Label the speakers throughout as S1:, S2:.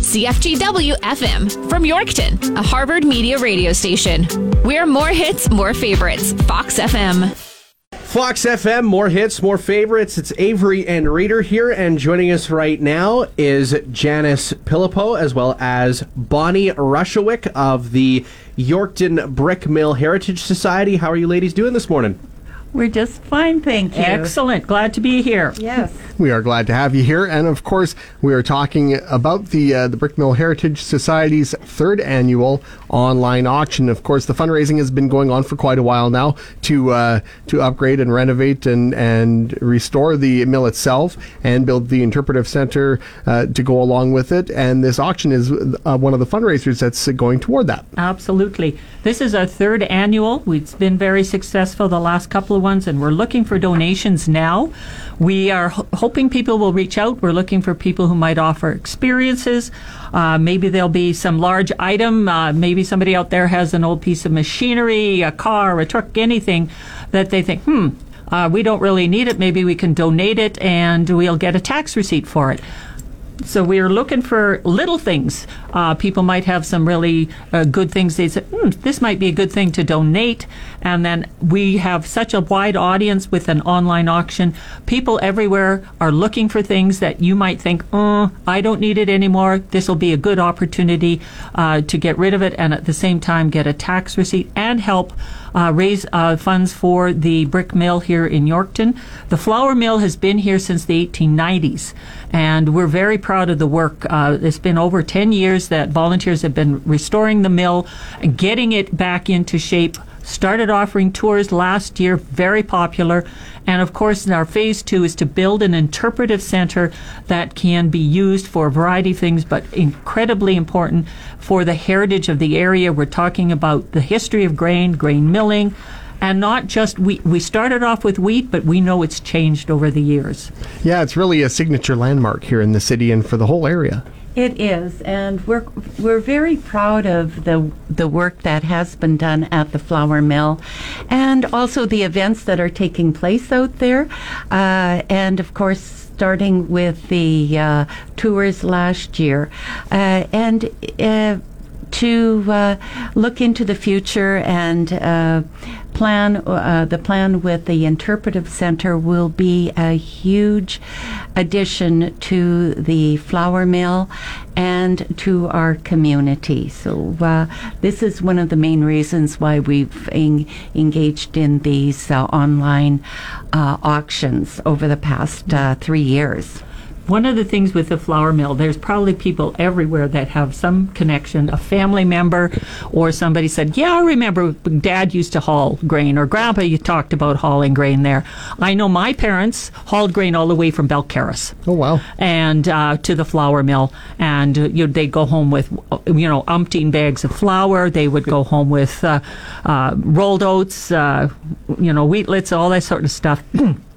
S1: CFGW FM from Yorkton, a Harvard Media radio station. We're more hits, more favorites. Fox FM.
S2: Fox FM, more hits, more favorites. It's Avery and Reader here, and joining us right now is Janice Pilipow, as well as Bonnie Rushowick of the Yorkton Brick Mill Heritage Society. How are you ladies doing this morning?
S3: We're just fine, thank you.
S4: Excellent. Glad to be here.
S3: Yes.
S5: We are glad to have you here, and of course, we are talking about the uh, the Brickmill Heritage Society's third annual online auction. Of course, the fundraising has been going on for quite a while now to uh, to upgrade and renovate and and restore the mill itself and build the interpretive center uh, to go along with it. And this auction is uh, one of the fundraisers that's going toward that.
S4: Absolutely. This is our third annual. It's been very successful the last couple of ones, and we're looking for donations now. We are ho- hoping people will reach out. We're looking for people who might offer experiences. Uh, maybe there'll be some large item. Uh, maybe somebody out there has an old piece of machinery, a car, a truck, anything that they think, hmm, uh, we don't really need it. Maybe we can donate it and we'll get a tax receipt for it. So we are looking for little things. Uh, people might have some really uh, good things. They say, hmm, this might be a good thing to donate. And then we have such a wide audience with an online auction. People everywhere are looking for things that you might think, oh, I don't need it anymore. This will be a good opportunity uh, to get rid of it and at the same time get a tax receipt and help uh, raise uh, funds for the brick mill here in Yorkton. The flour mill has been here since the 1890s, and we're very proud of the work. Uh, it's been over 10 years that volunteers have been restoring the mill, getting it back into shape. Started offering tours last year, very popular. And of course, our phase two is to build an interpretive center that can be used for a variety of things, but incredibly important for the heritage of the area. We're talking about the history of grain, grain milling, and not just wheat. We started off with wheat, but we know it's changed over the years.
S5: Yeah, it's really a signature landmark here in the city and for the whole area.
S3: It is, and we're we're very proud of the the work that has been done at the flour mill, and also the events that are taking place out there, uh, and of course starting with the uh, tours last year, uh, and. To uh, look into the future and uh, plan uh, the plan with the interpretive center will be a huge addition to the flour mill and to our community. So uh, this is one of the main reasons why we've en- engaged in these uh, online uh, auctions over the past three years
S4: one of the things with the flour mill, there's probably people everywhere that have some connection, a family member, or somebody said, Yeah, I remember dad used to haul grain, or grandpa, you talked about hauling grain there. I know my parents hauled grain all the way from Balcarres.
S5: Oh, wow.
S4: And uh, to the flour mill. And uh, you know, they'd go home with, you know, umpteen bags of flour. They would go home with uh, uh rolled oats, uh, you know, wheatlets, all that sort of stuff.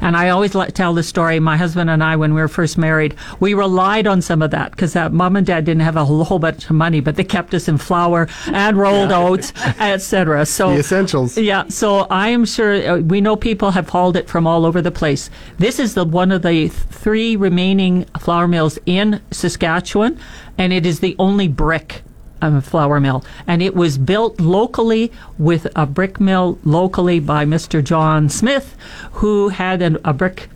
S4: And I always let, tell the story. My husband and I, when we were first married, we relied on some of that because that mom and dad didn't have a whole, whole, bunch of money, but they kept us in flour and rolled yeah. oats, etc. So
S5: the essentials.
S4: Yeah. So I am sure uh, we know people have hauled it from all over the place. This is the one of the three remaining flour mills in Saskatchewan, and it is the only brick um, flour mill, and it was built locally with a brick mill locally by Mr. John Smith, who had an, a brick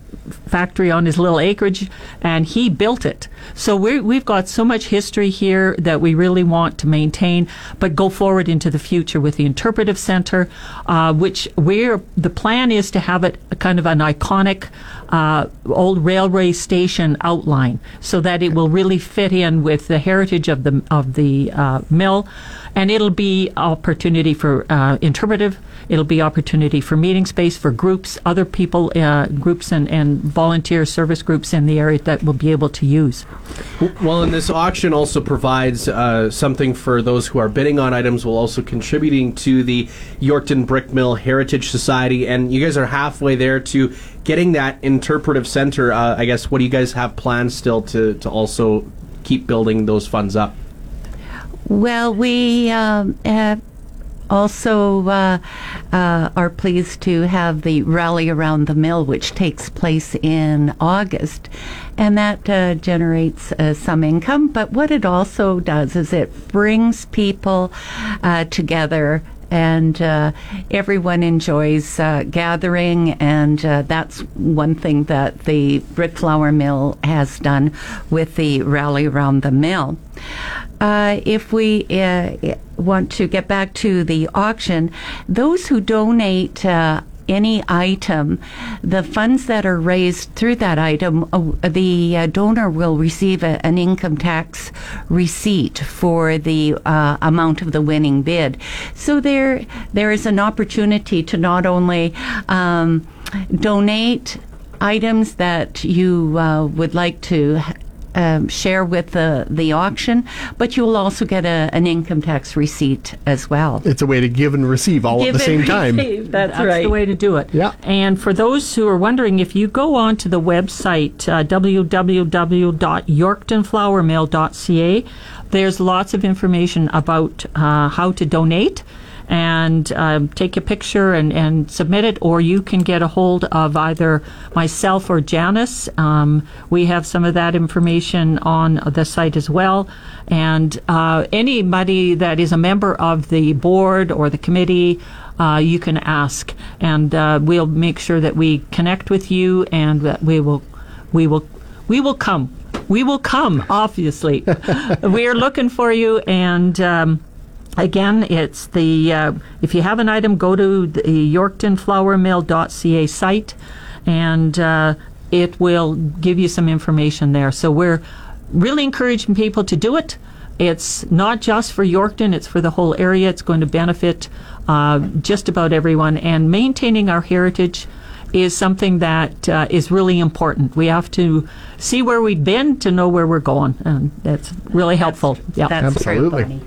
S4: factory on his little acreage, and he built it. So we have got so much history here that we really want to maintain, but go forward into the future with the interpretive center, uh, which we're the plan is to have it kind of an iconic uh, old railway station outline, so that it will really fit in with the heritage of the of the uh, mill, and it'll be opportunity for uh, interpretive. It'll be opportunity for meeting space for groups, other people, uh, groups and and volunteer service groups in the area that will be able to use.
S2: Well, and this auction also provides uh, something for those who are bidding on items, while also contributing to the Yorkton Brick Mill Heritage Society. And you guys are halfway there to getting that interpretive center. Uh, I guess what do you guys have plans still to to also keep building those funds up?
S3: Well, we um, have also uh, uh, are pleased to have the rally around the mill, which takes place in August, and that uh, generates uh, some income. But what it also does is it brings people uh, together. And uh, everyone enjoys gathering, and that's one thing that the Brick Flour Mill has done with the rally around the mill. Uh, if we uh, want to get back to the auction, those who donate uh, any item, the funds that are raised through that item, uh, the uh, donor will receive a, an income tax receipt for the uh, amount of the winning bid. So there, there is an opportunity to not only um, donate items that you uh, would like to um, share with the, the auction, but you will also get a, an income tax receipt as well.
S5: It's a way to give and receive all
S3: Give
S5: at the
S3: and
S5: same time.
S3: That's,
S4: That's
S3: right.
S4: the way to do it.
S5: Yeah.
S4: And for those who are wondering, if you go on to the website uh, www.yorktonflourmill.ca, there's lots of information about uh, how to donate and um, take a picture and, and submit it, or you can get a hold of either myself or Janice. Um, we have some of that information on the site as well. And uh, anybody that is a member of the board or the committee, uh, you can ask, and uh, we'll make sure that we connect with you, and that we will, we will, we will come. We will come. Obviously, we are looking for you, and. Um, Again, it's the uh, if you have an item, go to the YorktonFlourMill.ca site, and uh, it will give you some information there. So we're really encouraging people to do it. It's not just for Yorkton; it's for the whole area. It's going to benefit uh, just about everyone, and maintaining our heritage is something that uh, is really important. We have to see where we've been to know where we're going, and that's really helpful. Yeah.
S3: That's
S5: Absolutely.
S3: true, Bonnie.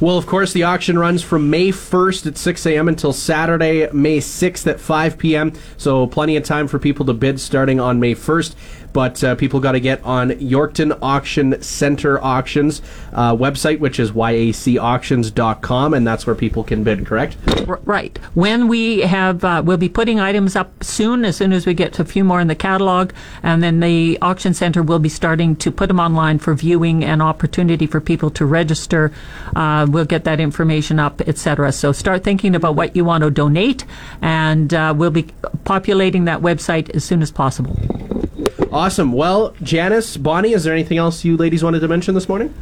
S2: Well, of course, the auction runs from May 1st at 6 a.m. until Saturday, May 6th at 5 p.m. So, plenty of time for people to bid starting on May 1st. But uh, people got to get on Yorkton Auction Center Auctions uh, website, which is yacauctions.com, and that's where people can bid, correct?
S4: R- Right. When we have, uh, we'll be putting items up soon, as soon as we get a few more in the catalog, and then the auction center will be starting to put them online for viewing and opportunity for people to register. Uh, we'll get that information up, etc. So start thinking about what you want to donate, and uh, we'll be populating that website as soon as possible.
S2: Awesome. Well, Janice, Bonnie, is there anything else you ladies wanted to mention this morning?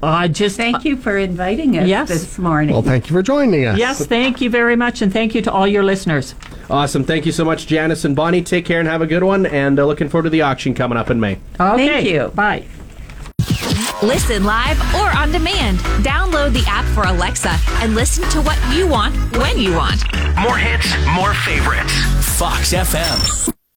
S4: I just
S3: Thank you for inviting us
S4: Yes.
S3: this morning.
S5: Well, thank you for joining us.
S4: Yes, thank you very much, and thank you to all your listeners.
S2: Awesome. Thank you so much, Janice and Bonnie. Take care and have a good one, and uh, looking forward to the auction coming up in May.
S4: Okay.
S3: you.
S4: Bye.
S1: Listen live or on demand. Download the app for Alexa and listen to what you want when you want.
S6: More hits, more favorites. Fox FM.